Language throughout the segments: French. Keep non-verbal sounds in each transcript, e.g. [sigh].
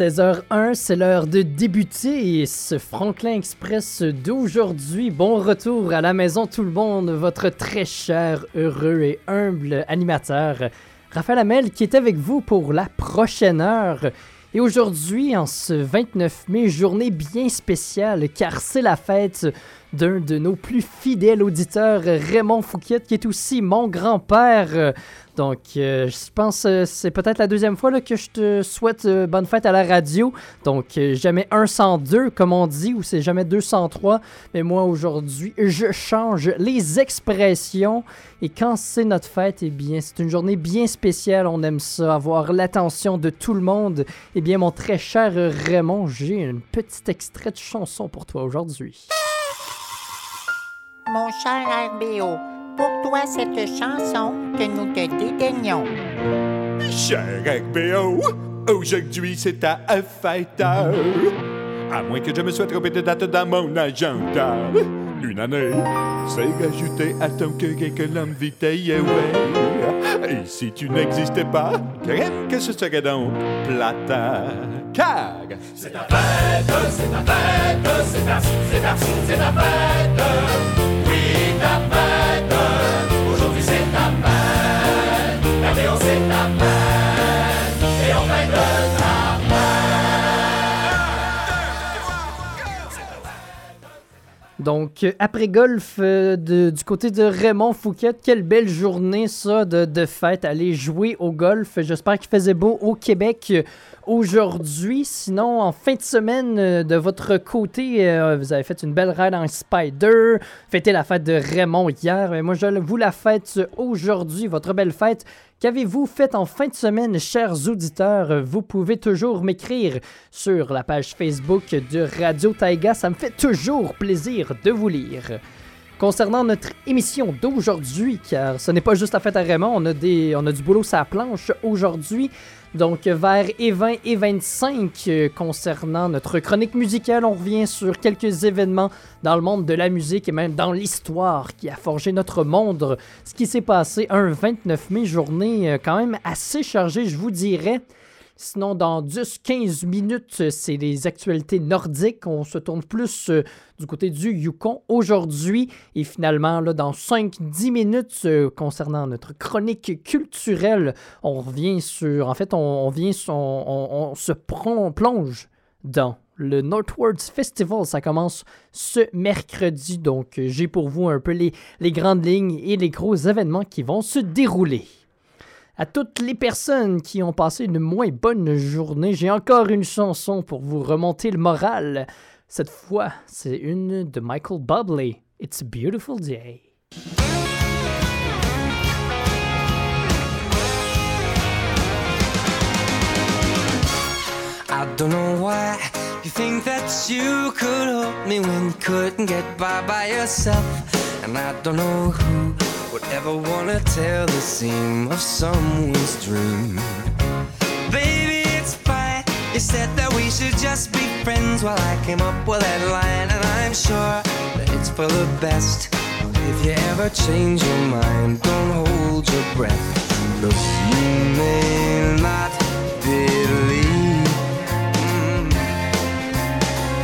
16h01, c'est l'heure de débuter ce Franklin Express d'aujourd'hui. Bon retour à la maison tout le monde, votre très cher, heureux et humble animateur Raphaël Hamel qui est avec vous pour la prochaine heure. Et aujourd'hui, en ce 29 mai, journée bien spéciale car c'est la fête d'un de nos plus fidèles auditeurs, Raymond Fouquet, qui est aussi mon grand-père. Donc, euh, je pense que euh, c'est peut-être la deuxième fois là, que je te souhaite euh, bonne fête à la radio. Donc, jamais 102, comme on dit, ou c'est jamais 203. Mais moi, aujourd'hui, je change les expressions. Et quand c'est notre fête, eh bien, c'est une journée bien spéciale. On aime ça, avoir l'attention de tout le monde. Eh bien, mon très cher Raymond, j'ai un petit extrait de chanson pour toi aujourd'hui. Mon cher RBO, pour toi cette chanson que nous te dédaignons. Cher RBO, aujourd'hui c'est ta fête. À moins que je me sois trompé de date dans mon agenda. Une année, c'est rajouté à ton cœur et que l'homme vitaille, ouais. Et si tu n'existais pas, crème que ce serait donc plata. Car c'est ta fête, c'est ta fête, c'est ta, c'est ta, c'est ta fête. Donc, après golf, euh, du côté de Raymond Fouquet, quelle belle journée ça de, fête, aller jouer au golf. J'espère qu'il faisait beau au Québec aujourd'hui. Sinon, en fin de semaine, euh, de votre côté, euh, vous avez fait une belle ride en Spider, fêté la fête de Raymond hier. Mais moi, je vous la fête aujourd'hui, votre belle fête. Qu'avez-vous fait en fin de semaine, chers auditeurs? Vous pouvez toujours m'écrire sur la page Facebook de Radio Taiga. Ça me fait toujours plaisir de vous lire. Concernant notre émission d'aujourd'hui, car ce n'est pas juste la fête à Raymond, on a, des, on a du boulot sur la planche aujourd'hui. Donc vers E20 et 25 euh, concernant notre chronique musicale, on revient sur quelques événements dans le monde de la musique et même dans l'histoire qui a forgé notre monde. Ce qui s'est passé un 29 mai, journée euh, quand même assez chargée, je vous dirais. Sinon, dans 10-15 minutes, c'est les actualités nordiques. On se tourne plus euh, du côté du Yukon aujourd'hui. Et finalement, là, dans 5-10 minutes, euh, concernant notre chronique culturelle, on revient sur. En fait, on, vient on, se plonge dans le Northwards Festival. Ça commence ce mercredi. Donc, j'ai pour vous un peu les grandes lignes et les gros événements qui vont se dérouler. À toutes les personnes qui ont passé une moins bonne journée, j'ai encore une chanson pour vous remonter le moral. Cette fois, c'est une de Michael Bublé. It's a beautiful day. I don't know why you think that you could help me when you couldn't get by by yourself. And I don't know who would ever wanna tell the seam of someone's dream. Baby, it's fine. You said that we should just be friends while I came up with that line, and I'm sure that it's for the best. If you ever change your mind, don't hold your breath. Look, you may not believe mm,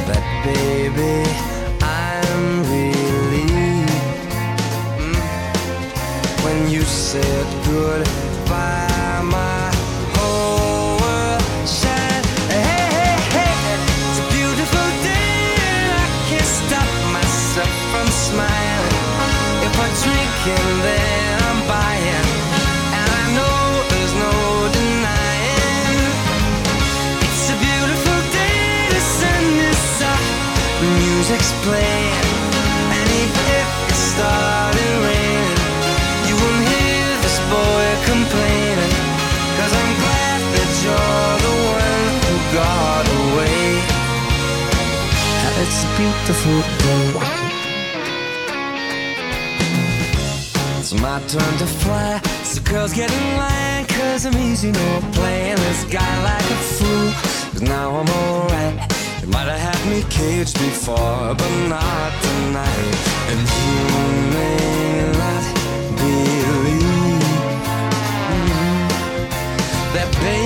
that, baby. Said goodbye. My whole world. Hey, hey, hey, it's a beautiful day. I can't stop myself from smiling. If I drink and then beautiful day It's my turn to fly. So girls get in line Cause I'm easy, no playing this guy like a fool. Cause now I'm alright. You might have had me caged before But not tonight. And you may not believe that baby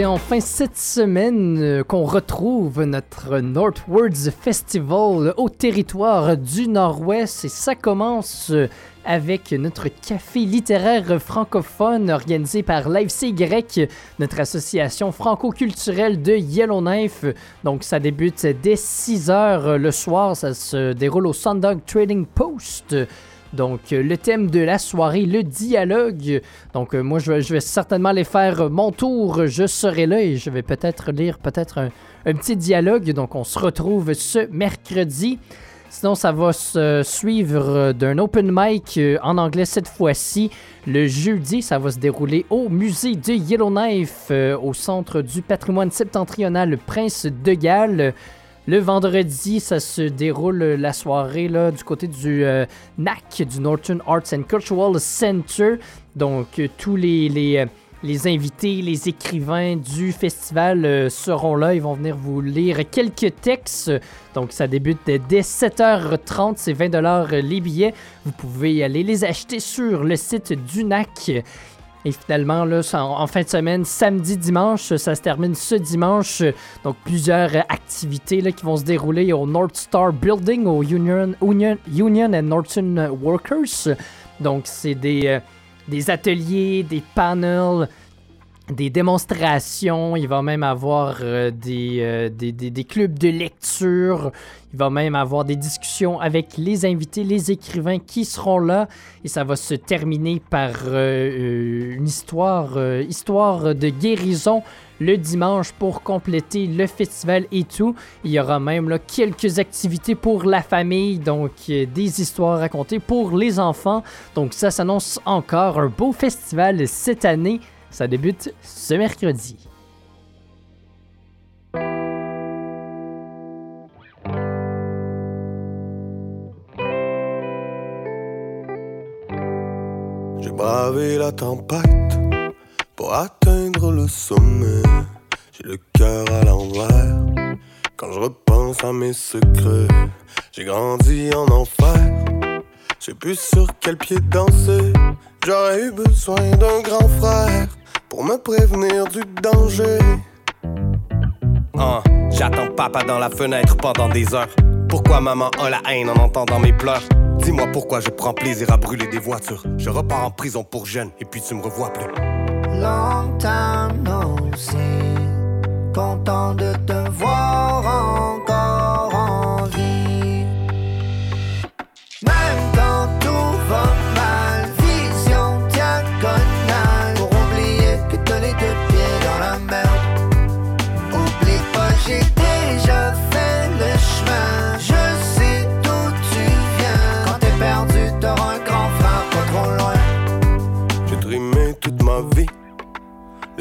C'est enfin cette semaine euh, qu'on retrouve notre Northwards Festival au territoire du Nord-Ouest et ça commence euh, avec notre café littéraire francophone organisé par l'AFC notre association franco-culturelle de Yellowknife. Donc ça débute dès 6 heures le soir, ça se déroule au Sundog Trading Post. Donc, euh, le thème de la soirée, le dialogue. Donc, euh, moi, je vais, certainement aller faire mon tour. Je serai là et je vais peut-être lire peut-être un, un petit dialogue. Donc, on se retrouve ce mercredi. Sinon, ça va se suivre d'un open mic euh, en anglais cette fois-ci. Le jeudi, ça va se dérouler au musée de Yellowknife, au centre du patrimoine septentrional Prince de Galles. Le vendredi, ça se déroule la soirée du côté du euh, NAC, du Northern Arts and Cultural Center. Donc, euh, tous euh, les invités, les écrivains du festival seront là. Ils vont venir vous lire quelques textes. Donc, ça débute dès 7h30. C'est 20 les billets. Vous pouvez aller les acheter sur le site du NAC. Et finalement, là, en fin de semaine, samedi, dimanche, ça se termine ce dimanche. Donc, plusieurs activités là, qui vont se dérouler au North Star Building, au Union, Union, Union and Northern Workers. Donc, c'est des, euh, des ateliers, des panels, des démonstrations. Il va même avoir euh, des, euh, des, des- des clubs de lecture. Il va même avoir des discussions avec les invités, les écrivains qui seront là. Et ça va se terminer par euh, une histoire, histoire de guérison le dimanche pour compléter le festival et tout. Il y aura même là, quelques activités pour la famille, donc des histoires racontées pour les enfants. Donc ça s'annonce encore un beau festival cette année. Ça débute ce mercredi. J'ai bravé la tempête pour atteindre le sommet. J'ai le cœur à l'envers quand je repense à mes secrets. J'ai grandi en enfer, je sais plus sur quel pied danser. J'aurais eu besoin d'un grand frère pour me prévenir du danger. Hein, J'attends papa dans la fenêtre pendant des heures. Pourquoi maman a la haine en entendant mes pleurs? Dis-moi pourquoi je prends plaisir à brûler des voitures. Je repars en prison pour jeune et puis tu me revois plus. Long time no see. Content de te voir encore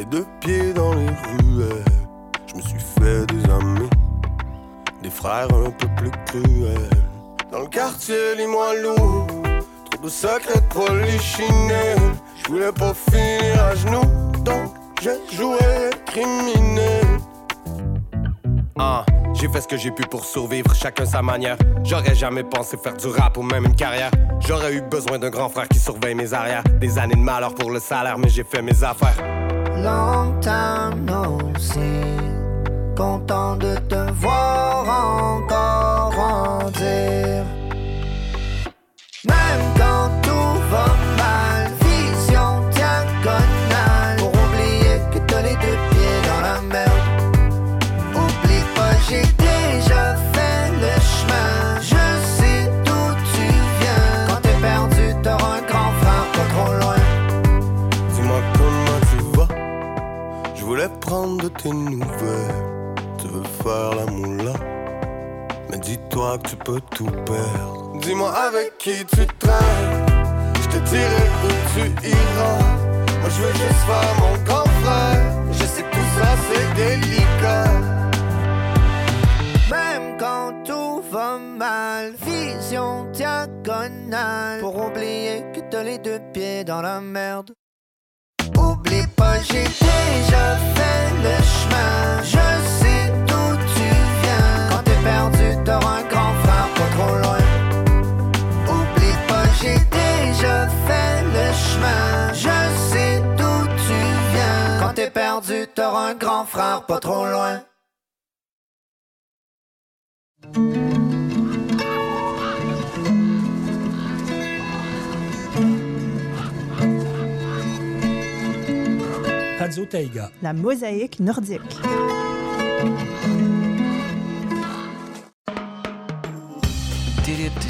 deux pieds dans les ruelles. Je me suis fait des amis, des frères un peu plus cruels. Dans le quartier, lis-moi lourd, trop de secrets de polichinelles. Je voulais pas finir à genoux, donc j'ai joué criminel. Hein, J'ai fait ce que j'ai pu pour survivre, chacun sa manière. J'aurais jamais pensé faire du rap ou même une carrière. J'aurais eu besoin d'un grand frère qui surveille mes arrières. Des années de malheur pour le salaire, mais j'ai fait mes affaires long time no see. Content de te voir encore en dire. Même quand de tes nouvelles. Tu veux faire la moula, mais dis-toi que tu peux tout perdre. Dis-moi avec qui tu traînes, je te dirai où tu iras. Moi je veux juste faire mon grand frère, je sais que tout ça c'est délicat. Même quand tout va mal, vision diagonale. Pour oublier que t'as les deux pieds dans la merde. Pas, j'ai déjà fait le chemin. Je sais d'où tu viens. Quand t'es perdu, t'auras un grand frère pas trop loin. Oublie pas, j'ai déjà fait le chemin. Je sais d'où tu viens. Quand t'es perdu, t'auras un grand frère pas trop loin.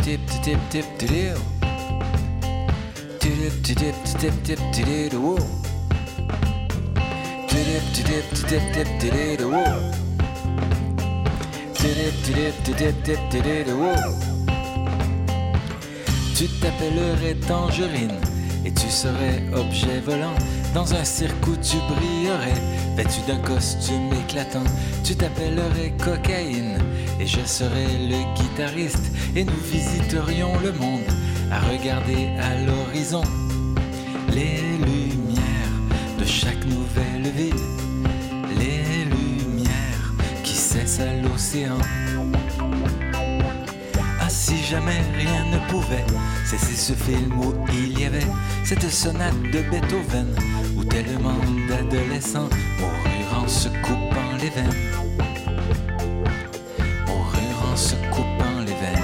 Tip, tidip, woo. Tu t'appellerais Tangerine et tu serais objet volant dans un cirque où tu brillerais, vêtu d'un costume éclatant. Tu t'appellerais Cocaïne et je serais le guitariste et nous visiterions le monde à regarder à l'horizon les lumières de chaque nouvelle ville, les lumières qui cessent à l'océan. Ah, jamais rien ne pouvait cesser ce film où il y avait cette sonate de Beethoven, où tellement d'adolescents moururent en se coupant les veines. Moururent en se coupant les veines.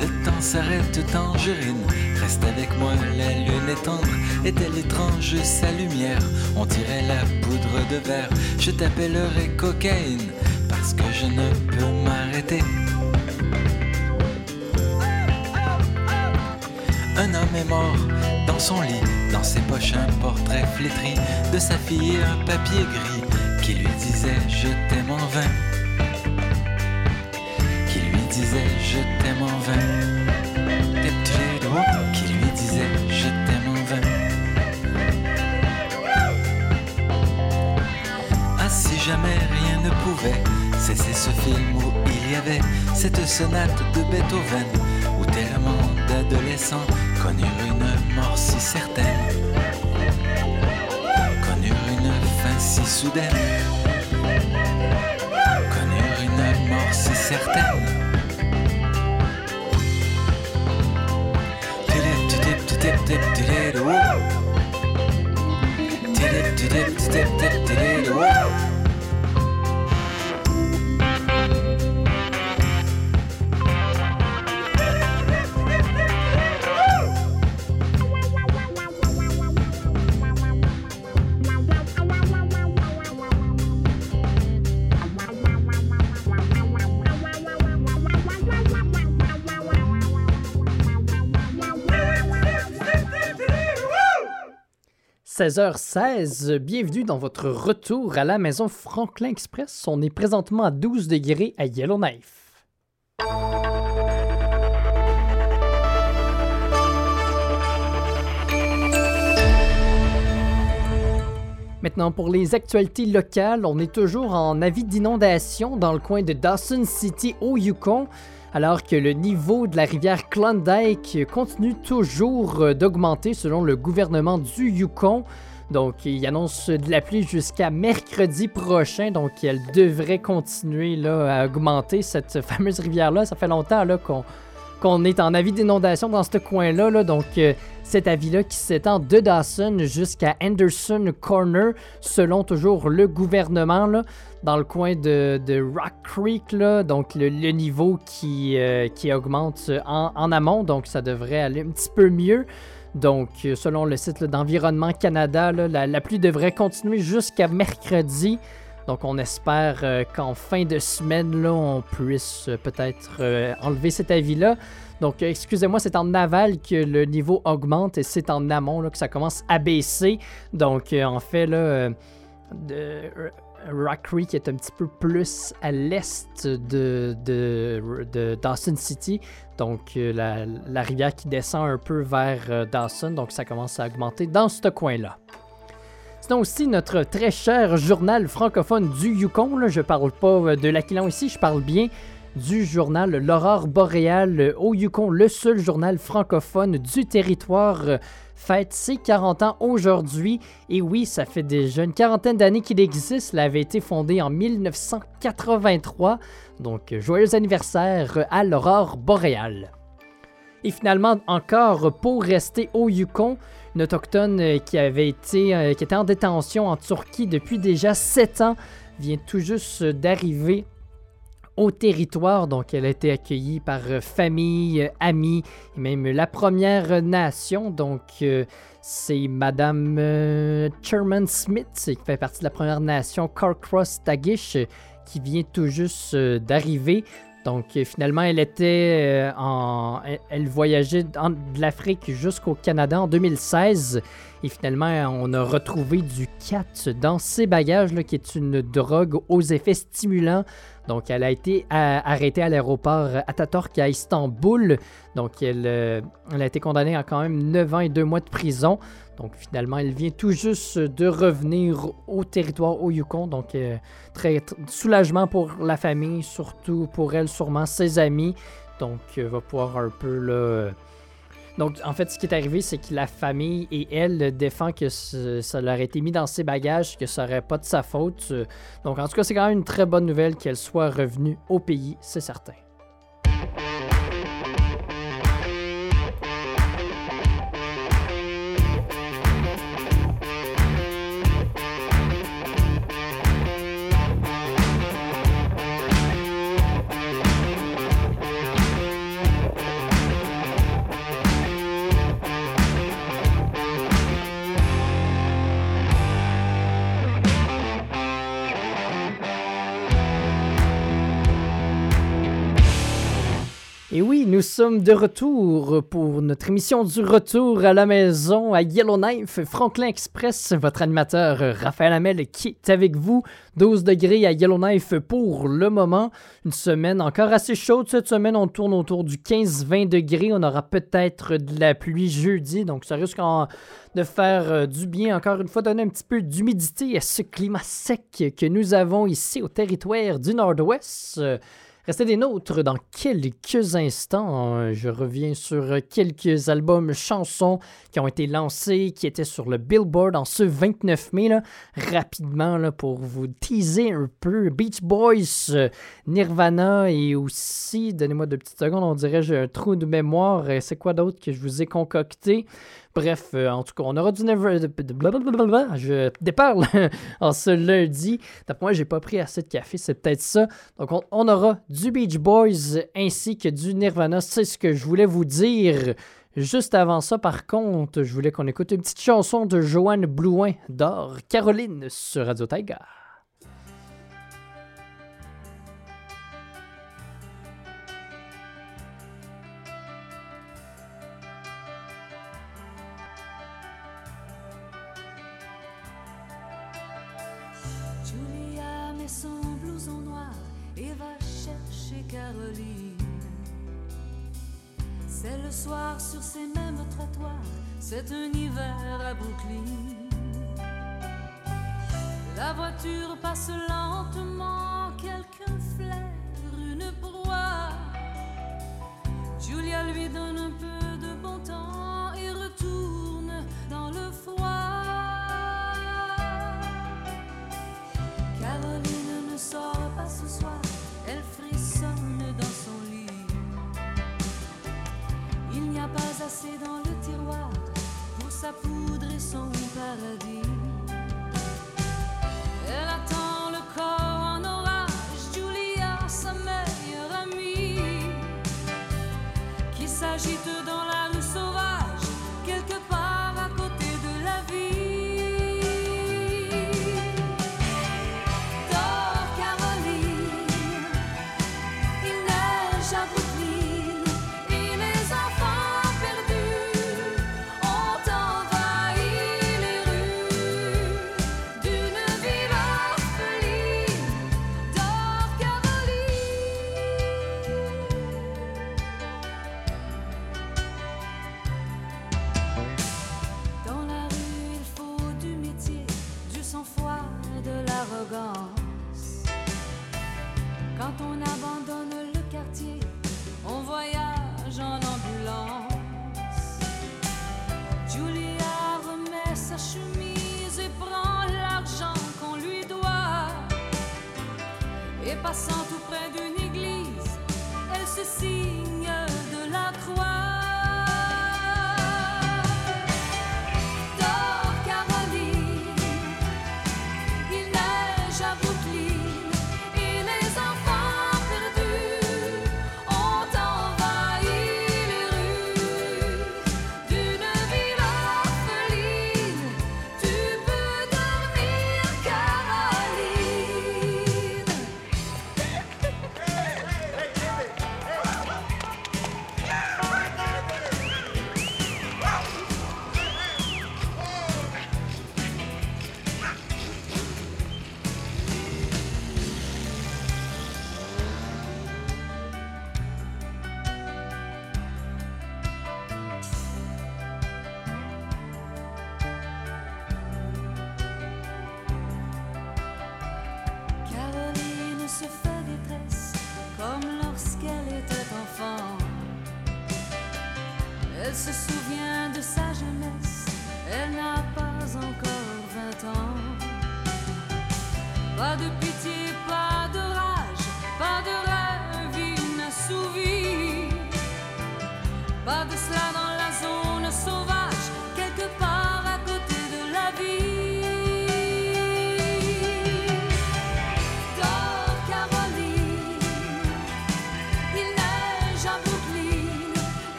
Le temps s'arrête, tangerine. Reste avec moi, la lune est tendre. Est-elle étrange sa lumière On dirait la poudre de verre. Je t'appellerai cocaïne parce que je ne peux m'arrêter. Un homme est mort dans son lit, dans ses poches un portrait flétri de sa fille et un papier gris qui lui disait je t'aime en vain. Qui lui disait je t'aime en vain. Cesser ce film où il y avait cette sonate de Beethoven où tellement d'adolescents connurent une mort si certaine, connurent une fin si soudaine, connurent une mort si certaine. 16h16, bienvenue dans votre retour à la maison Franklin Express. On est présentement à 12 degrés à Yellowknife. Maintenant, pour les actualités locales, on est toujours en avis d'inondation dans le coin de Dawson City au Yukon, alors que le niveau de la rivière Klondike continue toujours euh, d'augmenter selon le gouvernement du Yukon. Donc, il annonce de la pluie jusqu'à mercredi prochain, donc elle devrait continuer à augmenter cette fameuse rivière-là. Ça fait longtemps là, qu'on est en avis d'inondation dans ce coin-là. là. donc, euh, cet avis-là qui s'étend de Dawson jusqu'à Anderson Corner, selon toujours le gouvernement, dans le coin de, de Rock Creek. Là, donc, le, niveau qui, euh, qui augmente en, en amont. Donc, ça devrait aller un petit peu mieux. Donc, euh, selon le site d'Environnement Canada, là, la, pluie devrait continuer jusqu'à mercredi. Donc, on espère euh, qu'en fin de semaine, là, on puisse peut-être enlever cet avis-là. Donc, excusez-moi, c'est en aval que le niveau augmente et c'est en amont là, que ça commence à baisser. Donc, en fait, là, Rock Creek est un petit peu plus à l'est de, Dawson City. Donc, euh, la, rivière qui descend un peu vers euh, Dawson. Donc, ça commence à augmenter dans ce coin-là. Sinon aussi notre très cher journal francophone du Yukon. Là, je parle pas euh, de l'Aquilon ici, je parle bien du journal L'Aurore boréale au Yukon, le seul journal francophone du territoire. Fête ses 40 ans aujourd'hui. Et oui, ça fait déjà une quarantaine d'années qu'il existe. Il avait été fondé en 1983. Donc, joyeux anniversaire à l'Aurore boréale. Et finalement, encore pour rester au Yukon, une autochtone qui avait été, euh, qui était en détention en Turquie depuis déjà 7 ans, vient tout juste d'arriver au territoire. Donc, elle a été accueillie par euh, famille, euh, amis et même la Première Nation. Donc, euh, c'est Madame euh, Sherman Smith qui fait partie de la Première Nation Carcross Tagish qui vient tout juste d'arriver. Donc finalement, elle était elle, voyageait de l'Afrique jusqu'au Canada en 2016 et finalement, on a retrouvé du cat dans ses bagages, là, qui est une drogue aux effets stimulants. Donc, elle a été à- arrêtée à l'aéroport Atatürk à Istanbul. Donc, elle, euh, elle a été condamnée à quand même 9 ans et 2 mois de prison. Donc, finalement, elle vient tout juste de revenir au territoire au Yukon. Donc, euh, très, tr- soulagement pour la famille, surtout pour elle, sûrement ses amis. Donc, euh, va pouvoir un peu là. Donc, en fait, ce qui est arrivé, c'est que la famille et elle défend que ça leur a été mis dans ses bagages, que ça n'aurait pas de sa faute. Euh, Donc, en tout cas, c'est quand même une très bonne nouvelle qu'elle soit revenue au pays, c'est certain. Nous sommes de retour pour notre émission du retour à la maison à Yellowknife, Franklin Express, votre animateur Raphaël Hamel qui est avec vous. 12 degrés à Yellowknife pour le moment. Une semaine encore assez chaude cette semaine, on tourne autour du 15-20 degrés. On aura peut-être de la pluie jeudi, donc ça risque de faire euh, du bien, encore une fois, donner un petit peu d'humidité à ce climat sec que nous avons ici au territoire du Nord-Ouest. Restez des nôtres dans quelques instants. Je reviens sur quelques albums chansons qui ont été lancés, qui étaient sur le Billboard en ce 29 mai. Là. Rapidement, pour vous teaser un peu, Beach Boys, Nirvana et aussi, donnez-moi deux petites secondes, on dirait j'ai un trou de mémoire. C'est quoi d'autre que je vous ai concocté? Bref, euh, en tout cas, on aura du Never... blablabla. Je déparle [laughs] en ce lundi. D'après moi, j'ai pas pris assez de café, c'est peut-être ça. Donc, on, on aura du Beach Boys ainsi que du Nirvana. C'est ce que je voulais vous dire. Juste avant ça, par contre, je voulais qu'on écoute une petite chanson de Joanne Blouin d'Or, Caroline, sur Radio Tiger. C'est le soir sur ces mêmes trottoirs, c'est un hiver à Brooklyn. La voiture passe lentement, quelqu'un flaire une proie. Julia lui donne un peu de bon temps et retourne dans le froid.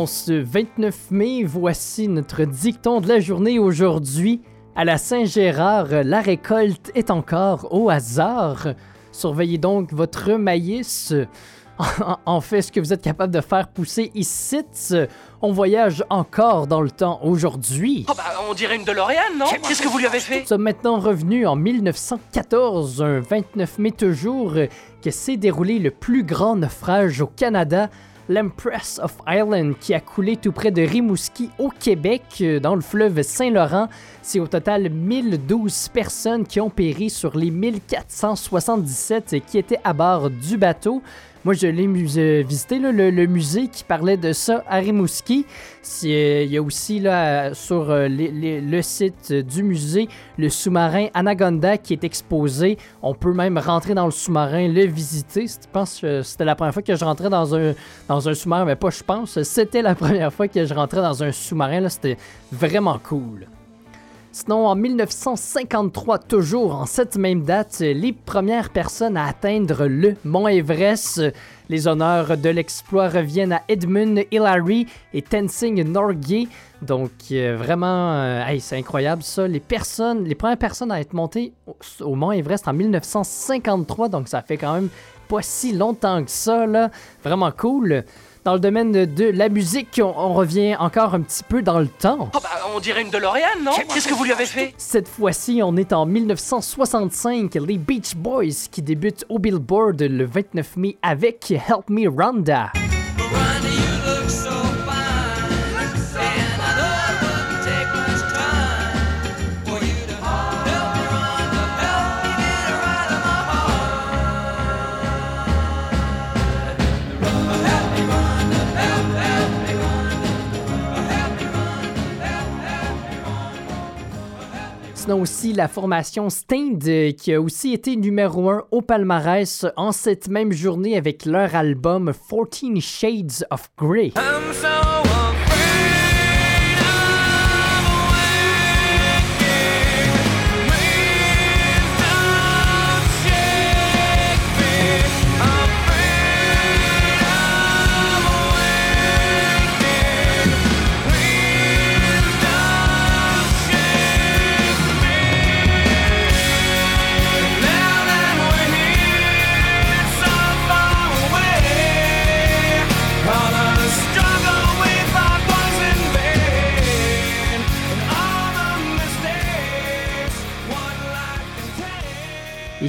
En ce 29 mai, voici notre dicton de la journée aujourd'hui. À la Saint-Gérard, la récolte est encore au hasard. Surveillez donc votre maïs. [laughs] En fait, ce que vous êtes capable de faire pousser ici, on voyage encore dans le temps aujourd'hui. Oh bah, on dirait une DeLorean, non? Qu'est-ce que vous lui avez fait? Nous sommes maintenant revenus en 1914, un 29 mai toujours, que s'est déroulé le plus grand naufrage au Canada, l'Empress of Ireland, qui a coulé tout près de Rimouski au Québec, euh, dans le fleuve Saint-Laurent. C'est au total 1012 personnes qui ont péri sur les 1477 qui étaient à bord du bateau. Moi, je l'ai euh, visité, le, musée qui parlait de ça à Rimouski. Euh, Il y a aussi sur euh, le site du musée le sous-marin Anaconda qui est exposé. On peut même rentrer dans le sous-marin, le visiter. Je pense que c'était la première fois que je rentrais dans un, sous-marin, mais pas je pense. C'était la [laughs] première fois que je rentrais dans un sous-marin. C'était vraiment cool. Sinon, en 1953, toujours en cette même date, les premières personnes à atteindre le mont Everest. Les honneurs de l'exploit reviennent à Edmund Hillary et Tenzing Norgay. Donc, euh, vraiment, euh, c'est incroyable ça. Les personnes, les premières personnes à être montées au, au mont Everest en 1953, donc ça fait quand même pas si longtemps que ça, là. Vraiment cool. Dans le domaine de la musique, on, on revient encore un petit peu dans le temps. Oh bah, on dirait une DeLorean, non? Qu'est-ce que vous lui avez fait? Cette fois-ci, on est en 1965, les Beach Boys qui débutent au Billboard le 29 mai avec Help Me Rhonda. Sinon aussi la formation Stained euh, qui a aussi été numéro 1 au palmarès en cette même journée avec leur album 14 Shades of Grey.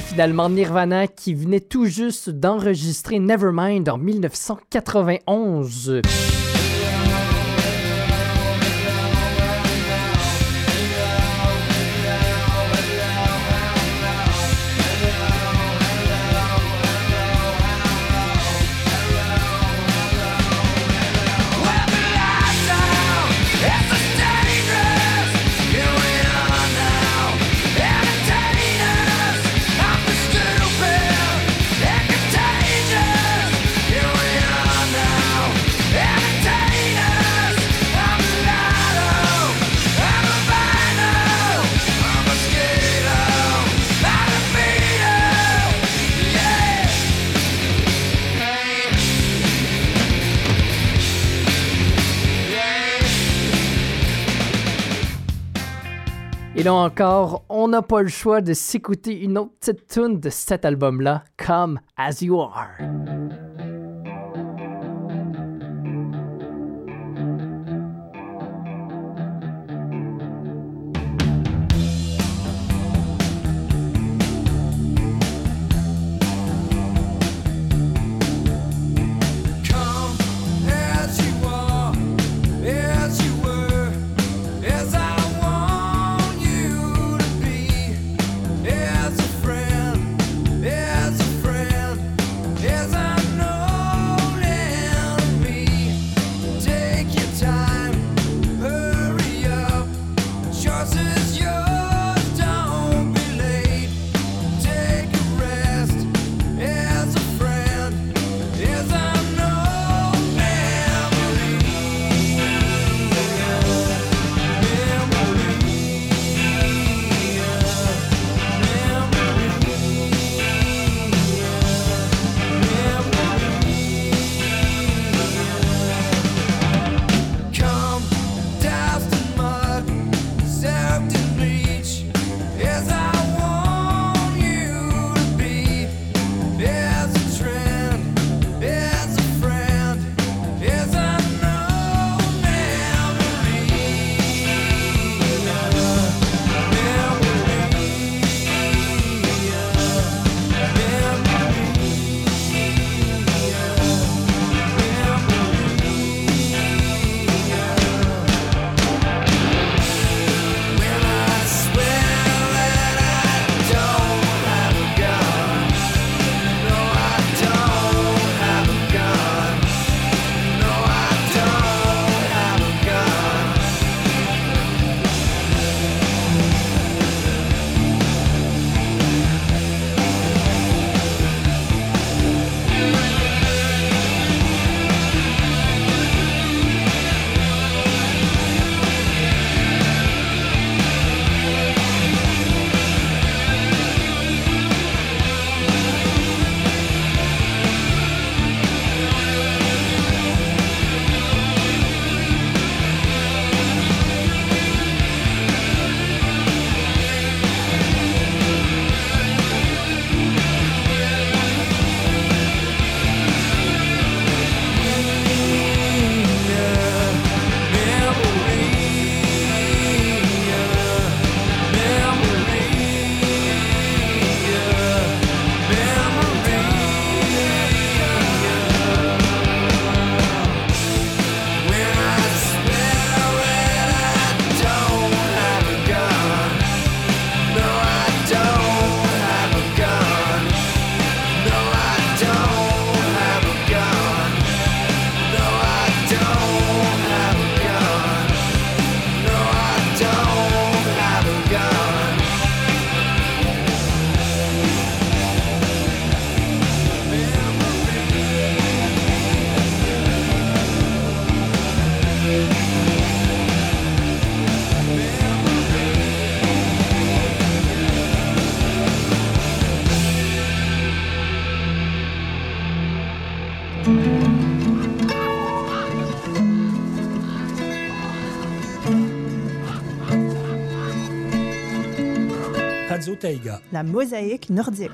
finalement Nirvana qui venait tout juste d'enregistrer Nevermind en 1991. Et là encore, on n'a pas le choix de s'écouter une autre petite tune de cet album-là, Come As You Are. La mosaïque nordique.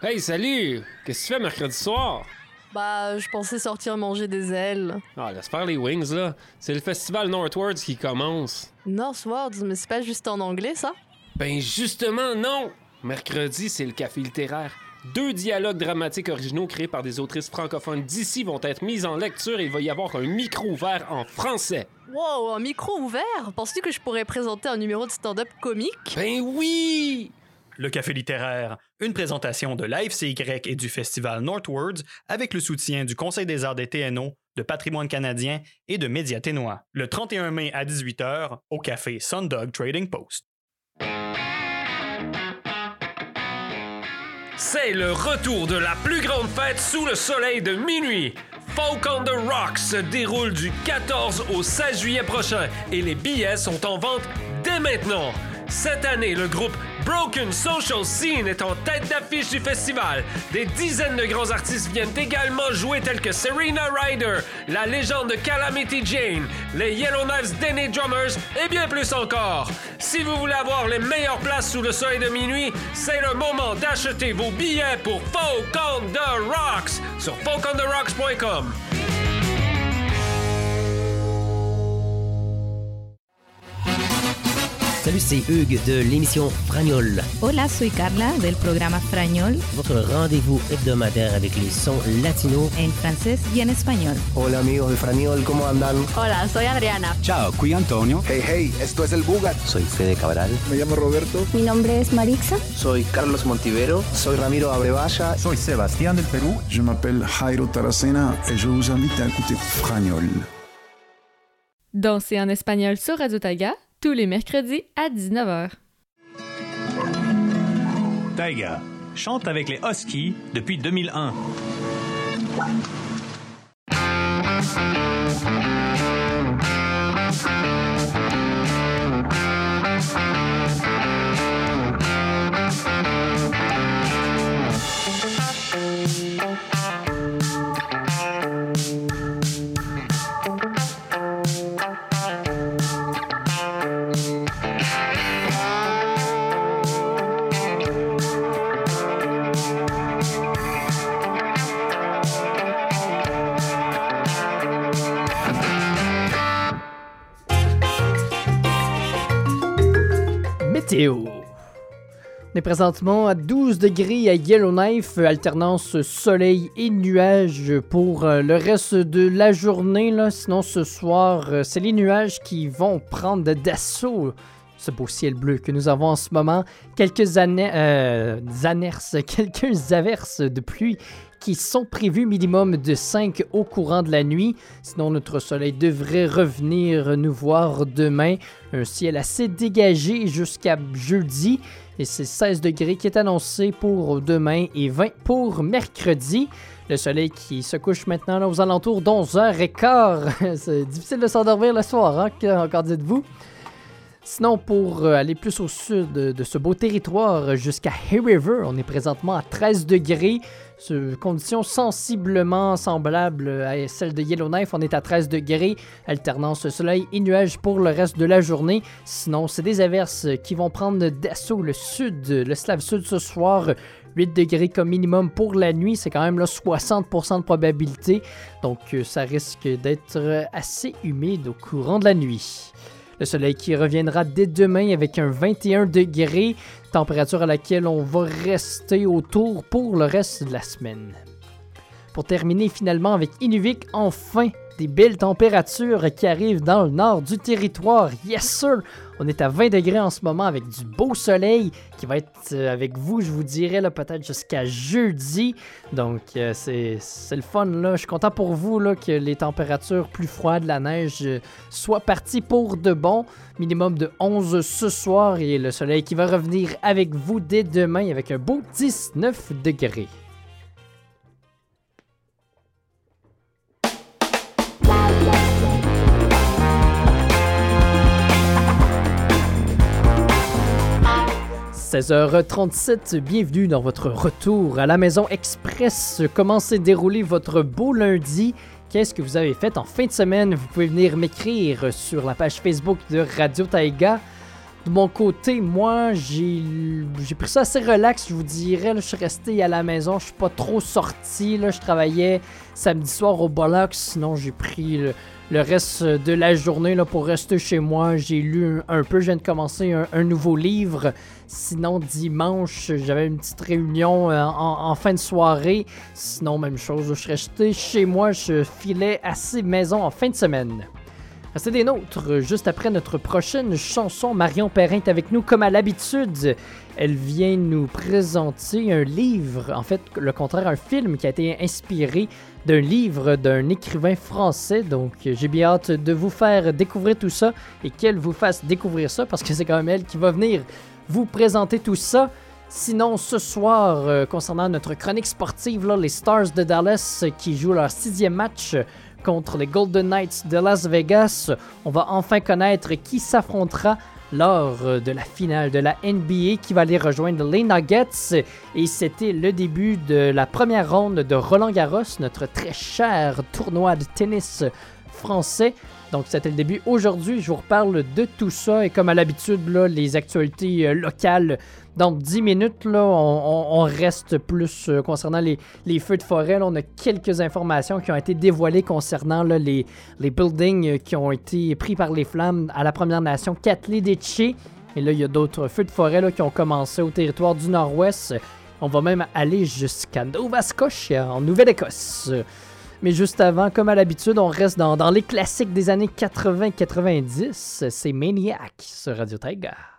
Hey, salut! Qu'est-ce que tu fais mercredi soir? Bah, je pensais sortir manger des ailes. Ah, laisse faire les wings, là. C'est le festival Northwards qui commence. Northwards, mais c'est pas juste en anglais, ça? Ben, justement, non! Mercredi, c'est le café littéraire. Deux dialogues dramatiques originaux créés par des autrices francophones d'ici vont être mis en lecture et il va y avoir un micro ouvert en français. Wow, un micro ouvert? Penses-tu que je pourrais présenter un numéro de stand-up comique? Ben oui! Le Café littéraire, une présentation de l'AFCY et du festival Northwards avec le soutien du Conseil des arts des TNO, de Patrimoine canadien et de Média Ténois. Le 31 mai à 18h au Café Sundog Trading Post. C'est le retour de la plus grande fête sous le soleil de minuit. Folk on the Rock se déroule du 14 au 16 juillet prochain et les billets sont en vente dès maintenant. Cette année, le groupe Broken Social Scene est en tête d'affiche du festival. Des dizaines de grands artistes viennent également jouer tels que Serena Ryder, la légende de Calamity Jane, les Yellowknives Denny Drummers et bien plus encore. Si vous voulez avoir les meilleures places sous le soleil de minuit, c'est le moment d'acheter vos billets pour Folk on the Rocks sur folkontherocks.com. Salut, c'est Hugues de l'émission Fragnol. Hola, soy Carla del programa Frañol Votre rendez-vous hebdomadaire avec les sons latinos. en francés y en español. Hola amigos de Frañol, ¿cómo andan? Hola, soy Adriana. Ciao, qui Antonio. Hey, hey, esto es el Bugat. Soy Fede Cabral. Me llamo Roberto. Mi nombre es Marixa. Soy Carlos Montivero. Soy Ramiro Abrevaya. Soy Sébastien del Perú. Je m'appelle Jairo Taracena et je vous invite à écouter Fragnol. Danser en espagnol sur Radio Taga, tous les mercredis à 19h. Taiga chante avec les Huskies depuis 2001. On est présentement à 12 degrés à Yellowknife, alternance soleil et nuages pour euh, le reste de la journée. Sinon, ce soir, euh, c'est les nuages qui vont prendre d'assaut ce beau ciel bleu que nous avons en ce moment. Quelques années, euh, [laughs] quelques averses de pluie qui sont prévues minimum de 5 au courant de la nuit. Sinon, notre soleil devrait revenir nous voir demain. Un ciel assez dégagé jusqu'à jeudi. Et c'est 16 degrés qui est annoncé pour demain et 20 pour mercredi. Le soleil qui se couche maintenant là, aux alentours d'11h15. [laughs] c'est difficile de s'endormir le soir, hein, encore dites-vous? Sinon, pour euh, aller plus au sud de, ce beau territoire euh, jusqu'à Hay River, on est présentement à 13 degrés. Conditions sensiblement semblables à celles de Yellowknife. On est à 13 degrés, alternance soleil et nuages pour le reste de la journée. Sinon, c'est des averses qui vont prendre d'assaut le sud, le Slave Sud ce soir. 8 degrés comme minimum pour la nuit, c'est quand même là 60% de probabilité. Donc, euh, ça risque d'être assez humide au courant de la nuit. Le soleil qui reviendra dès demain avec un 21 degrés, température à laquelle on va rester autour pour le reste de la semaine. Pour terminer finalement avec Inuvik, enfin des belles températures qui arrivent dans le nord du territoire. Yes sir! On est à 20 degrés en ce moment avec du beau soleil qui va être euh, avec vous, je vous dirais, peut-être jusqu'à jeudi. Donc, euh, c'est c'est le fun, là. Je suis content pour vous, là, que les températures plus froides, la neige, euh, soient parties pour de bon. Minimum de 11 ce soir et le soleil qui va revenir avec vous dès demain avec un beau 19 degrés. « 16h37, bienvenue dans votre retour à la Maison Express. Comment s'est déroulé votre beau lundi? Qu'est-ce que vous avez fait en fin de semaine? Vous pouvez venir m'écrire sur la page Facebook de Radio Taïga De mon côté, moi, j'ai pris ça assez relax, je vous dirais. là. je suis resté à la maison, je suis pas trop sorti. Là, je travaillais samedi soir au Bollocks, sinon j'ai pris le, le reste de la journée là, pour rester chez moi. J'ai lu un, peu, je viens de commencer un, nouveau livre. Sinon, dimanche, j'avais une petite réunion euh, en, fin de soirée. Sinon, même chose, je suis chez moi, je filais assez maison en fin de semaine. Restez des nôtres. Juste après notre prochaine chanson, Marion Perrin est avec nous comme à l'habitude. Elle vient nous présenter un livre, en fait, le contraire, un film qui a été inspiré d'un livre d'un écrivain français. Donc, j'ai bien hâte de vous faire découvrir tout ça et qu'elle vous fasse découvrir ça parce que c'est quand même elle qui va venir vous présenter tout ça. Sinon, ce soir, euh, concernant notre chronique sportive, les Stars de Dallas euh, qui jouent leur sixième match contre les Golden Knights de Las Vegas, on va enfin connaître qui s'affrontera lors de la finale de la NBA qui va aller rejoindre les Nuggets. Et c'était le début de la première ronde de Roland Garros, notre très cher tournoi de tennis français. Donc c'était le début. Aujourd'hui, je vous reparle de tout ça et comme à l'habitude, les actualités euh, locales. Dans 10 minutes, là, on, reste plus euh, concernant les, feux de forêt. là. on a quelques informations qui ont été dévoilées concernant les, buildings euh, qui ont été pris par les flammes à la Première Nation Catley-Detche. Et là, il y a d'autres feux de forêt là, qui ont commencé au territoire du Nord-Ouest. On va même aller jusqu'à Nova Scotia, en Nouvelle-Écosse. Mais juste avant, comme à l'habitude, on reste dans, dans les classiques des années 80-90. C'est Maniac sur Radio Tiger.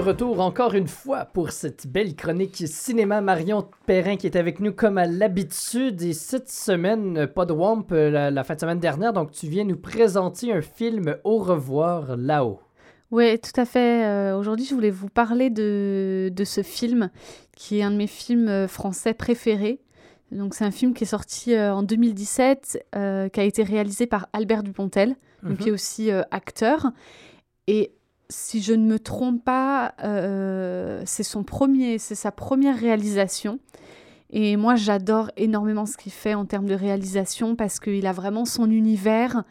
Retour encore une fois pour cette belle chronique cinéma. Marion Perrin qui est avec nous comme à l'habitude. Et cette semaine, pas de Wamp euh, la, la fin de semaine dernière. Donc tu viens nous présenter un film Au revoir là-haut. Oui, tout à fait. Euh, Aujourd'hui, je voulais vous parler de, de ce film qui est un de mes films euh, français préférés. Donc, c'est un film qui est sorti euh, en 2017, euh, qui a été réalisé par Albert Dupontel, donc Mhm. qui est aussi acteur. Et si je ne me trompe pas, euh, c'est son premier, c'est sa première réalisation. Et moi, j'adore énormément ce qu'il fait en termes de réalisation parce qu'il a vraiment son univers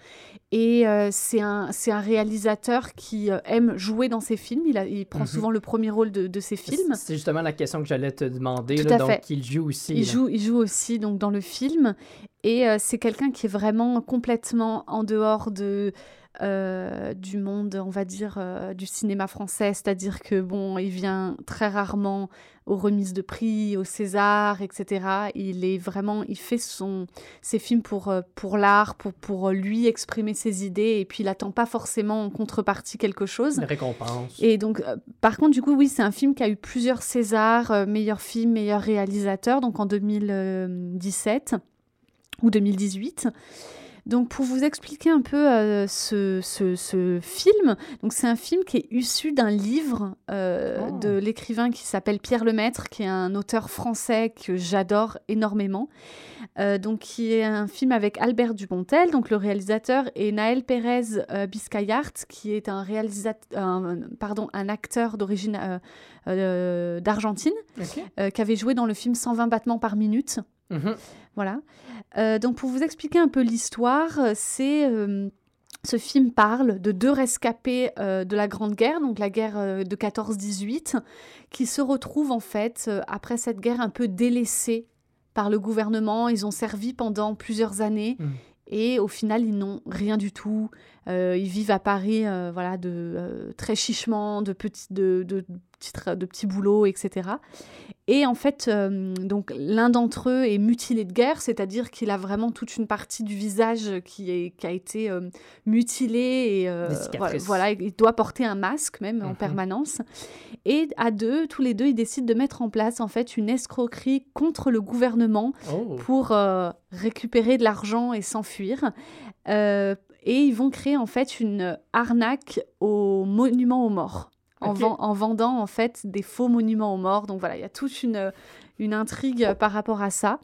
et euh, c'est un, un réalisateur qui euh, aime jouer dans ses films. Il, a- il prend Mhm. souvent le premier rôle de, de ses films. C'est justement la question que j'allais te demander. Tout là, à donc, fait. il joue aussi. Il là. joue, il joue aussi donc dans le film et euh, c'est quelqu'un qui est vraiment complètement en dehors de euh, du monde, on va dire, euh, du cinéma français. C'est-à-dire que bon, il vient très rarement aux remises de prix, au César, etc. Il est vraiment, il fait son ses films pour euh, pour l'art, pour pour lui exprimer ses idées et puis il attend pas forcément en contrepartie quelque chose. Une récompense. Et donc, euh, par contre, du coup, oui, c'est un film qui a eu plusieurs Césars, meilleur film, meilleur réalisateur, donc en 2017 ou 2018. Donc, pour vous expliquer un peu euh, ce, ce- ce film, donc c'est un film qui est issu d'un livre euh, de l'écrivain qui s'appelle Pierre Lemaître, qui est un auteur français que j'adore énormément. Euh, donc, qui est un film avec Albert Dupontel, donc le réalisateur, et Naël Pérez euh, Biscayart, qui est un réalisateur, pardon, un acteur d'origine d'Argentine, qui avait joué dans le film 120 battements par minute. Mhm. Voilà. Euh, donc pour vous expliquer un peu l'histoire, euh, c'est euh, ce film parle de deux rescapés euh, de la Grande Guerre, donc la guerre de 14-18, qui se retrouvent en fait après cette guerre un peu délaissés par le gouvernement. Ils ont servi pendant plusieurs années. Et au final, ils n'ont rien du tout. Ils vivent à Paris, voilà, de très chichement, de petits, de, de, petits de petits boulots, etc. Et en fait, euh, donc l'un d'entre eux est mutilé de guerre, c'est-à-dire qu'il a vraiment toute une partie du visage qui, est, qui a été euh, mutilée et euh, voilà, il doit porter un masque même en Mhm. permanence. Et à deux, tous les deux, ils décident de mettre en place en fait une escroquerie contre le gouvernement Oh. pour récupérer de l'argent et s'enfuir. Et ils vont créer en fait une arnaque au monument aux morts. En, vendant en fait des faux monuments aux morts. Donc voilà, il y a toute une, une intrigue euh, par rapport à ça.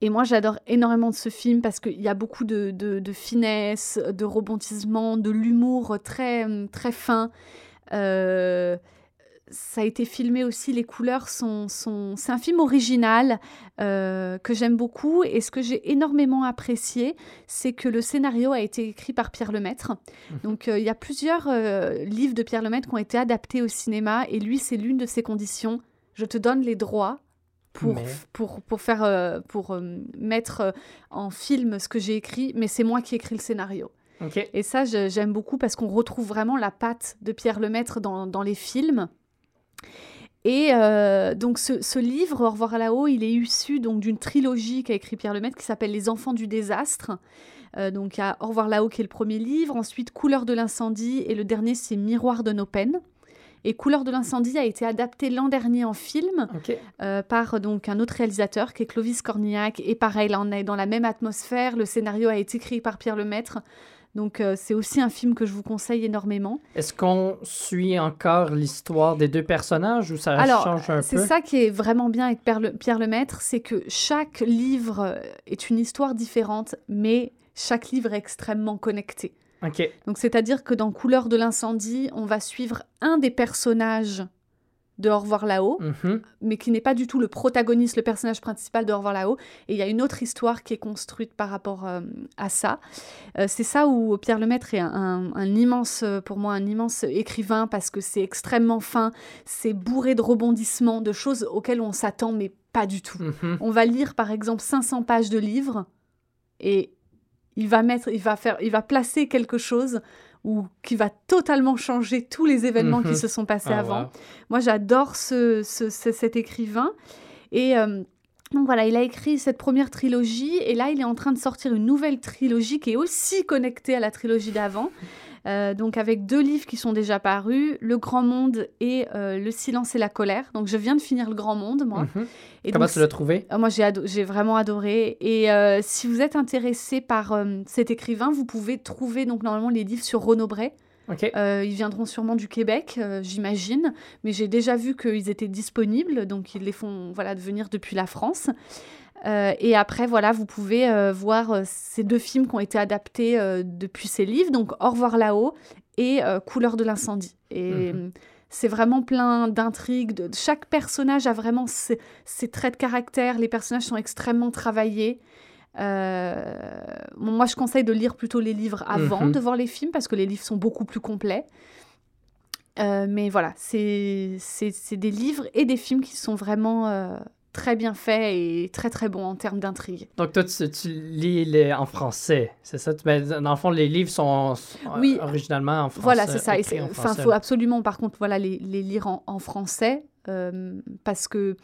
Et moi, j'adore énormément de ce film parce qu'il y a beaucoup de, de, de finesse, de rebondissement, de l'humour très, très fin. Euh, ça a été filmé aussi, les couleurs sont... sont... C'est un film original euh, que j'aime beaucoup et ce que j'ai énormément apprécié, c'est que le scénario a été écrit par Pierre Lemaître. Donc euh, il y a plusieurs euh, livres de Pierre Lemaître qui ont été adaptés au cinéma et lui, c'est l'une de ses conditions. Je te donne les droits pour, Mais- pour, pour, faire, euh, pour euh, mettre en film ce que j'ai écrit, mais c'est moi qui écris le scénario. Et ça, j'aime beaucoup parce qu'on retrouve vraiment la patte de Pierre Lemaître dans, dans les films. Et euh, donc ce, ce livre, Au revoir là-haut, il est issu donc d'une trilogie qu'a écrit Pierre Lemaître qui s'appelle Les enfants du désastre. Euh, donc il y a Au revoir là-haut qui est le premier livre, ensuite Couleur de l'incendie et le dernier c'est Miroir de nos peines. Et Couleur de l'incendie a été adapté l'an dernier en film euh, par donc un autre réalisateur qui est Clovis Cornillac. Et pareil, là on est dans la même atmosphère. Le scénario a été écrit par Pierre Lemaître. Donc euh, c'est aussi un film que je vous conseille énormément. Est-ce qu'on suit encore l'histoire des deux personnages ou ça Alors, change un c'est peu? ça qui est vraiment bien avec Pierre, Le- Pierre Lemaître, c'est que chaque livre euh, est une histoire différente, mais chaque livre est extrêmement connecté. Ok. Donc, c'est-à-dire que dans Couleur de l'incendie, on va suivre un des personnages de Au revoir là-haut, Mhm. mais qui n'est pas du tout le protagoniste, le personnage principal de Au revoir là-haut. Et il y a une autre histoire qui est construite par rapport euh, à ça. Euh, c'est ça où Pierre Lemaître est un, un- un immense, euh, pour moi, un immense écrivain parce que c'est extrêmement fin, c'est bourré de rebondissements, de choses auxquelles on s'attend, mais pas du tout. Mhm. On va lire par exemple 500 pages de livres et il va mettre, il va faire, il va placer quelque chose ou qui va totalement changer tous les événements Mhm. qui se sont passés Ah, avant. wow. Moi, j'adore ce, ce- ce- cet écrivain et euh, donc voilà, il a écrit cette première trilogie et là, il est en train de sortir une nouvelle trilogie qui est aussi connectée à la trilogie d'avant. Euh, donc avec deux livres qui sont déjà parus, Le Grand Monde et euh, Le Silence et la Colère. Donc je viens de finir Le Grand Monde, moi. Mhm. Et Comment donc, tu l'as trouvé? euh, Moi, j'ai ado- j'ai vraiment adoré. Et euh, si vous êtes intéressé par cet écrivain, vous pouvez trouver donc normalement les livres sur Renaud Bray. Euh, ils viendront sûrement du Québec, euh, j'imagine, mais j'ai déjà vu qu'ils étaient disponibles, donc ils les font voilà venir depuis la France. Euh, et après, voilà, vous pouvez euh, voir euh, ces deux films qui ont été adaptés depuis ces livres, donc Au revoir là-haut et Couleur de l'incendie. Et Mhm. c'est vraiment plein d'intrigues. Chaque personnage a vraiment ses, ses traits de caractère. Les personnages sont extrêmement travaillés. Bon, moi, je conseille de lire plutôt les livres avant Mhm. de voir les films parce que les livres sont beaucoup plus complets. Euh, mais voilà, c'est des livres et des films qui sont vraiment euh, très bien faits et très très bons en termes d'intrigue. Donc, toi, tu, tu lis les- en français, c'est ça? Ben, dans le fond, les livres sont euh, Oui. originalement en français. Voilà, c'est ça. Français. faut absolument, par contre, voilà, les, les lire en, en français euh, parce que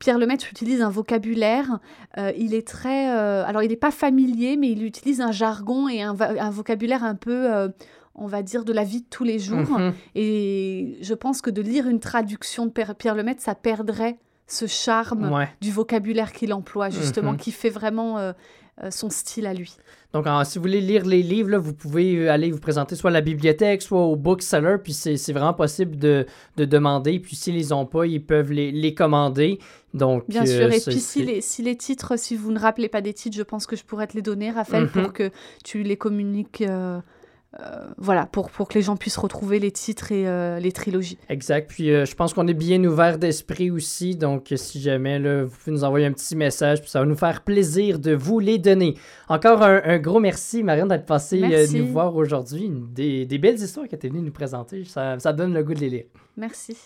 Pierre Lemaitre utilise un vocabulaire. euh, il est très, euh, alors il n'est pas familier, mais il utilise un jargon et un, vocabulaire un peu, on va dire, de la vie de tous les jours. Mhm. Et je pense que de lire une traduction de Pierre, Pierre Lemaitre, ça perdrait ce charme Ouais. du vocabulaire qu'il emploie justement, Mhm. qui fait vraiment euh, euh, son style à lui. Donc, en- si vous voulez lire les livres, là, vous pouvez euh, aller vous présenter soit à la bibliothèque, soit au bookseller, puis c'est c'est vraiment possible de, de demander. Puis s'ils les ont pas, ils peuvent les, les commander. Donc, Bien euh, sûr, et puis si les, si les titres, si vous ne rappelez pas des titres, je pense que je pourrais te les donner, Raphaël, Mhm. pour que tu les communiques, euh, voilà, pour, pour que les gens puissent retrouver les titres et euh, les trilogies. Exact. Puis euh, je pense qu'on est bien ouvert d'esprit aussi. Donc, si jamais là, vous pouvez nous envoyer un petit message, puis ça va nous faire plaisir de vous les donner. Encore un, un gros merci, Marianne, d'être passée nous voir aujourd'hui. Des, des belles histoires que tu es venue nous présenter. Ça, ça donne le goût de les lire. Merci.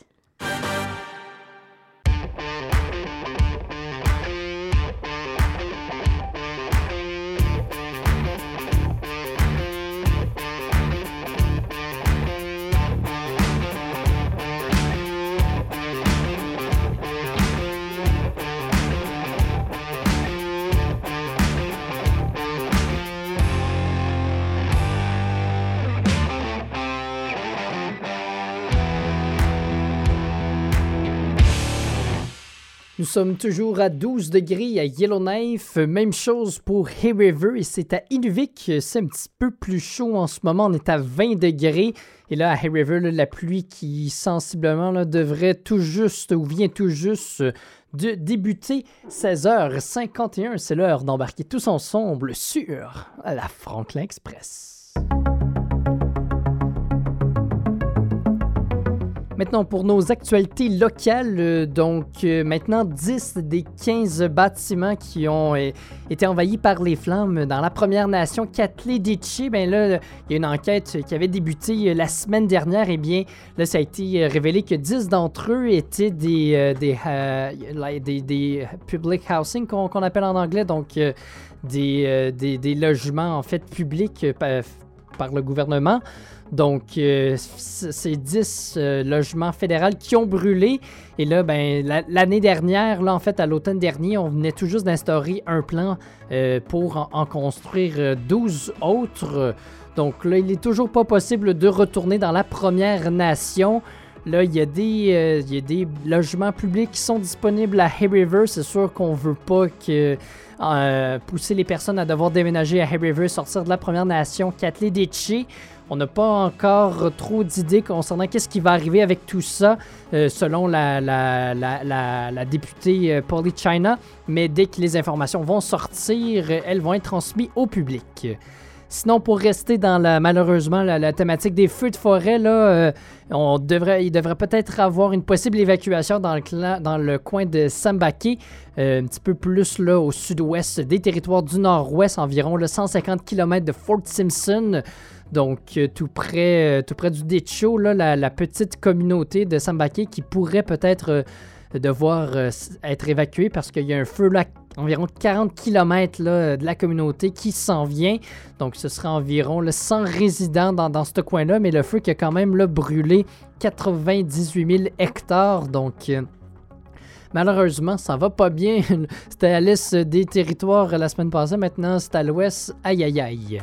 Sommes toujours à 12 degrés à Yellowknife. Même chose pour Hay River et c'est à Inuvik. C'est un petit peu plus chaud en ce moment. On est à 20 degrés. Et là, à Hay River, la pluie qui sensiblement devrait tout juste ou vient tout juste de débuter 16h51. C'est l'heure d'embarquer tous ensemble sur la Franklin Express. Maintenant, pour nos actualités locales, euh, donc euh, maintenant 10 des 15 bâtiments qui ont euh, été envahis par les flammes dans la Première Nation Katleditchi, ben là, il y a une enquête qui avait débuté la semaine dernière. Et bien, là, ça a été révélé que 10 d'entre eux étaient des, des, public housing qu'on appelle en anglais, donc des, des, logements en fait publics par le gouvernement. Donc, euh, c'est 10 euh, logements fédéraux qui ont brûlé. Et là, ben, la- l'année dernière, là, en fait, à l'automne dernier, on venait tout juste d'instaurer un plan euh, pour en, construire euh, 12 autres. Donc là, il n'est toujours pas possible de retourner dans la Première Nation. Là, il y, a des, il y a des logements publics qui sont disponibles à Hay River. C'est sûr qu'on veut pas que pousser les personnes à devoir déménager à Hay River, sortir de la Première Nation, Katleditchi. On n'a pas encore trop d'idées concernant qu'est-ce qui va arriver avec tout ça, euh, selon la, députée euh, China. Mais dès que les informations vont sortir, elles vont être transmises au public. Sinon, pour rester dans la, malheureusement la, thématique des feux de forêt, là, euh, on devrait, il devrait peut-être avoir une possible évacuation dans le, coin de Sambake, un petit peu plus là, au sud-ouest des territoires du nord-ouest, environ là, 150 km de Fort Simpson. Donc, euh, tout, près, euh, tout près du Ditcho, là, la, petite communauté de Sambake qui pourrait peut-être euh, devoir être évacuée parce qu'il y a un feu là, environ 40 km de la communauté qui s'en vient. Donc, ce sera environ là, 100 résidents dans, ce coin-là, mais le feu qui a quand même brûlé 98 000 hectares. Donc, malheureusement, ça va pas bien. [laughs] C'était à l'est des territoires la semaine passée, maintenant c'est à l'ouest. Aïe aïe aïe.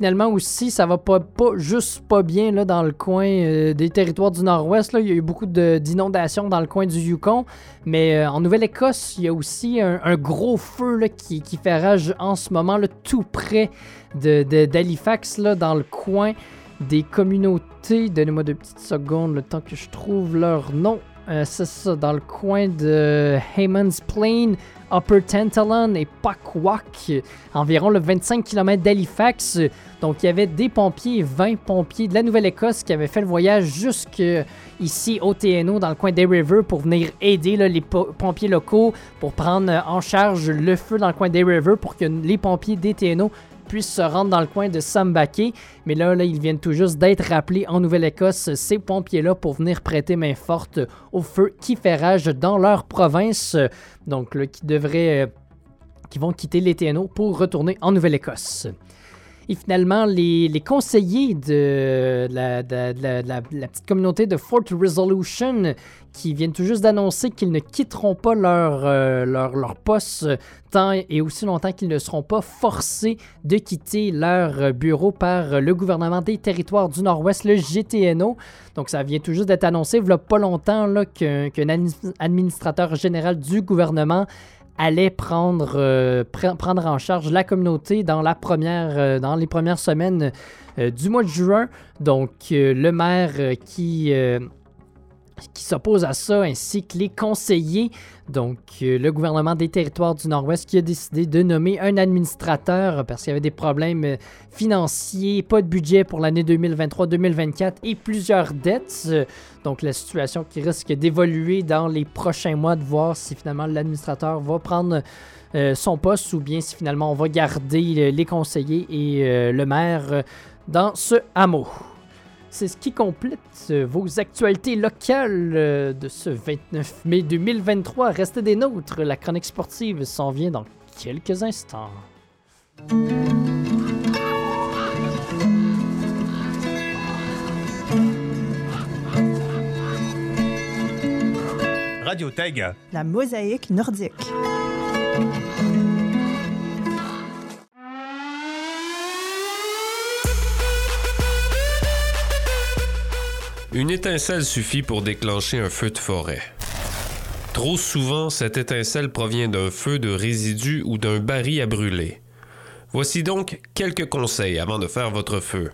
Finalement aussi, ça va pas, juste pas bien là, dans le coin euh, des territoires du Nord-Ouest. Il y a eu beaucoup d'inondations dans le coin du Yukon. Mais euh, en Nouvelle-Écosse, il y a aussi un, gros feu qui, fait rage en ce moment, là, tout près d'Halifax, dans le coin des communautés. Donnez-moi deux petites secondes, le temps que je trouve leur nom. Euh, c'est ça, dans le coin de Hayman's Plain, Upper Tantalon et Pakwak, environ le 25 km d'Halifax. Donc, il y avait des pompiers, 20 pompiers de la Nouvelle-Écosse qui avaient fait le voyage jusque ici au TNO, dans le coin des River, pour venir aider les po- pompiers locaux, pour prendre en charge le feu dans le coin des River, pour que les pompiers des TNO puissent se rendre dans le coin de Sambake. Mais là, là, ils viennent tout juste d'être rappelés en Nouvelle-Écosse, ces pompiers-là, pour venir prêter main forte au feu qui fait rage dans leur province. Donc, là, qui devraient... euh, qui vont quitter les TNO pour retourner en Nouvelle-Écosse. Et finalement, les, conseillers de la, petite communauté de Fort Resolution qui viennent tout juste d'annoncer qu'ils ne quitteront pas leur, euh, leur, poste tant et aussi longtemps qu'ils ne seront pas forcés de quitter leur bureau par le gouvernement des territoires du Nord-Ouest, le GTNO. Donc ça vient tout juste d'être annoncé, il n'y a pas longtemps qu'un admi- administrateur général du gouvernement allait prendre, euh, pre- prendre en charge la communauté dans, la première, euh, dans les premières semaines euh, du mois de juin. Donc, le maire qui, qui s'oppose à ça, ainsi que les conseillers, donc euh, le gouvernement des territoires du Nord-Ouest qui a décidé de nommer un administrateur parce qu'il y avait des problèmes euh, financiers, pas de budget pour l'année 2023-2024 et plusieurs dettes. Euh, donc la situation qui risque d'évoluer dans les prochains mois, de voir si finalement l'administrateur va prendre son poste ou bien si finalement on va garder les conseillers et le maire dans ce hameau. C'est ce qui complète euh, vos actualités locales euh, de ce 29 mai 2023. Restez des nôtres, la chronique sportive s'en vient dans quelques instants. Radio Taiga. La mosaïque nordique. Une étincelle suffit pour déclencher un feu de forêt. Trop souvent, cette étincelle provient d'un feu de résidus ou d'un baril à brûler. Voici donc quelques conseils avant de faire votre feu.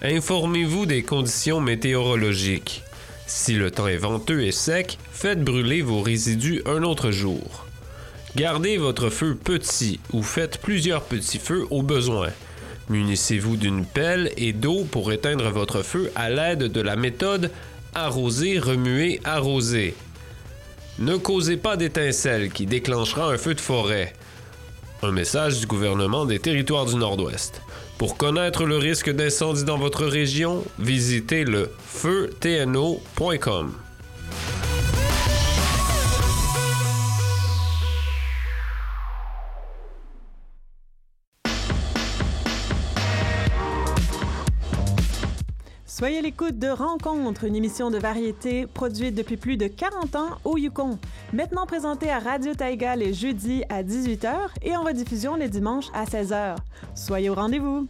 Informez-vous des conditions météorologiques. Si le temps est venteux et sec, faites brûler vos résidus un autre jour. Gardez votre feu petit ou faites plusieurs petits feux au besoin. Munissez-vous d'une pelle et d'eau pour éteindre votre feu à l'aide de la méthode arroser, remuer, arroser. Ne causez pas d'étincelle qui déclenchera un feu de forêt. Un message du gouvernement des territoires du Nord-Ouest. Pour connaître le risque d'incendie dans votre région, visitez le feutno.com. Soyez l'écoute de Rencontre, une émission de variété produite depuis plus de 40 ans au Yukon. Maintenant présentée à Radio Taïga les jeudis à 18h et en rediffusion les dimanches à 16h. Soyez au rendez-vous!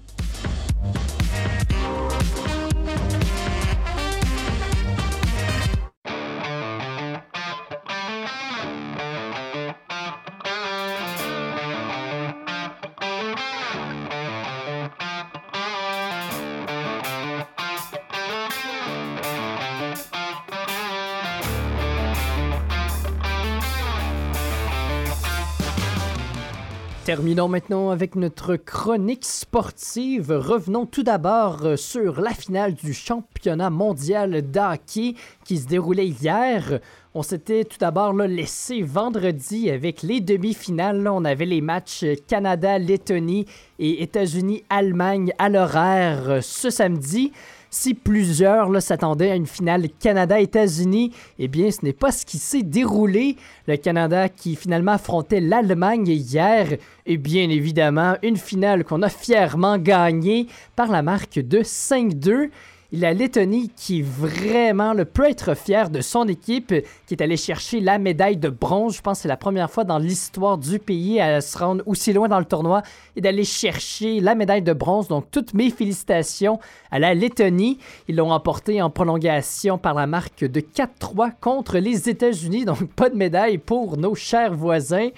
Terminons maintenant avec notre chronique sportive. Revenons tout d'abord euh, sur la finale du championnat mondial d'hockey qui se déroulait hier. On s'était tout d'abord laissé vendredi avec les demi-finales. On avait les matchs euh, Canada-Lettonie et États-Unis-Allemagne à l'horaire euh, ce samedi. Si plusieurs s'attendaient à une finale Canada-États-Unis, eh bien, ce n'est pas ce qui s'est déroulé. Le Canada qui finalement affrontait l'Allemagne hier, et bien évidemment, une finale qu'on a fièrement gagnée par la marque de 5-2. Et la Lettonie qui vraiment le, peut être fière de son équipe, qui est allée chercher la médaille de bronze. Je pense que c'est la première fois dans l'histoire du pays à se rendre aussi loin dans le tournoi et d'aller chercher la médaille de bronze. Donc toutes mes félicitations à la Lettonie. Ils l'ont emporté en prolongation par la marque de 4-3 contre les États-Unis. Donc pas de médaille pour nos chers voisins.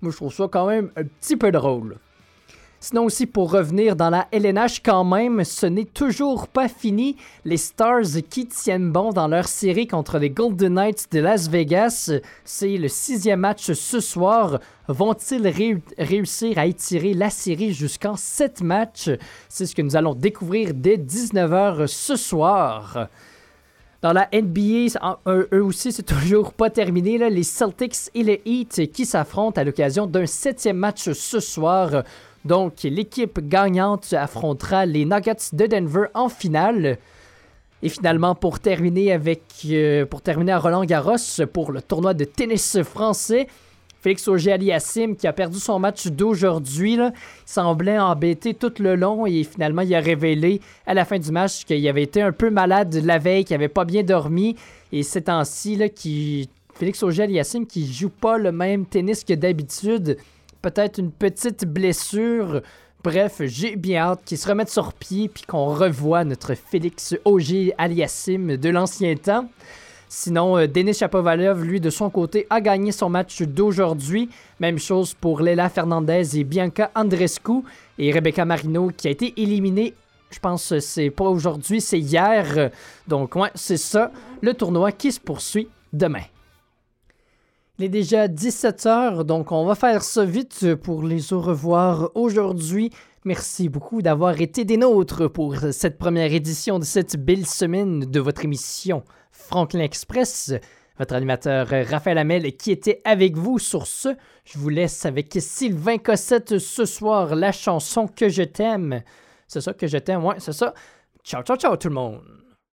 Moi je trouve ça quand même un petit peu drôle. Sinon aussi pour revenir dans la LNH quand même, ce n'est toujours pas fini. Les Stars qui tiennent bon dans leur série contre les Golden Knights de Las Vegas. C'est le sixième match ce soir. Vont-ils ré réussir à étirer la série jusqu'en sept matchs? C'est ce que nous allons découvrir dès 19h ce soir. Dans la NBA, eux aussi, c'est [laughs] toujours pas terminé. Les Celtics et les Heat qui s'affrontent à l'occasion d'un septième match ce soir. Donc, l'équipe gagnante affrontera les Nuggets de Denver en finale. Et finalement, pour terminer avec, euh, pour terminer à Roland Garros pour le tournoi de tennis français, Félix Auger-Aliassime qui a perdu son match d'aujourd'hui, semblait embêté tout le long et finalement il a révélé à la fin du match qu'il avait été un peu malade la veille, qu'il n'avait pas bien dormi et ces temps-ci, qui... Félix Auger-Aliassime qui joue pas le même tennis que d'habitude, peut-être une petite blessure. Bref, j'ai bien hâte qu'il se remette sur pied puis qu'on revoie notre Félix Auger Aliassim de l'ancien temps. Sinon, euh, Denis Chapovalov, lui, de son côté, a gagné son match d'aujourd'hui. Même chose pour Léla Fernandez et Bianca Andrescu. Et Rebecca Marino, qui a été éliminée, je pense que c'est pas aujourd'hui, c'est hier. Donc, ouais, c'est ça, le tournoi qui se poursuit demain. Il est déjà 17h, donc on va faire ça vite pour les au revoir aujourd'hui. Merci beaucoup d'avoir été des nôtres pour cette première édition de cette belle semaine de votre émission Franklin Express. Votre animateur Raphaël Hamel qui était avec vous sur ce. Je vous laisse avec Sylvain Cossette ce soir, la chanson que je t'aime. C'est ça que je t'aime, ouais, c'est ça. Ciao, ciao, ciao tout le monde.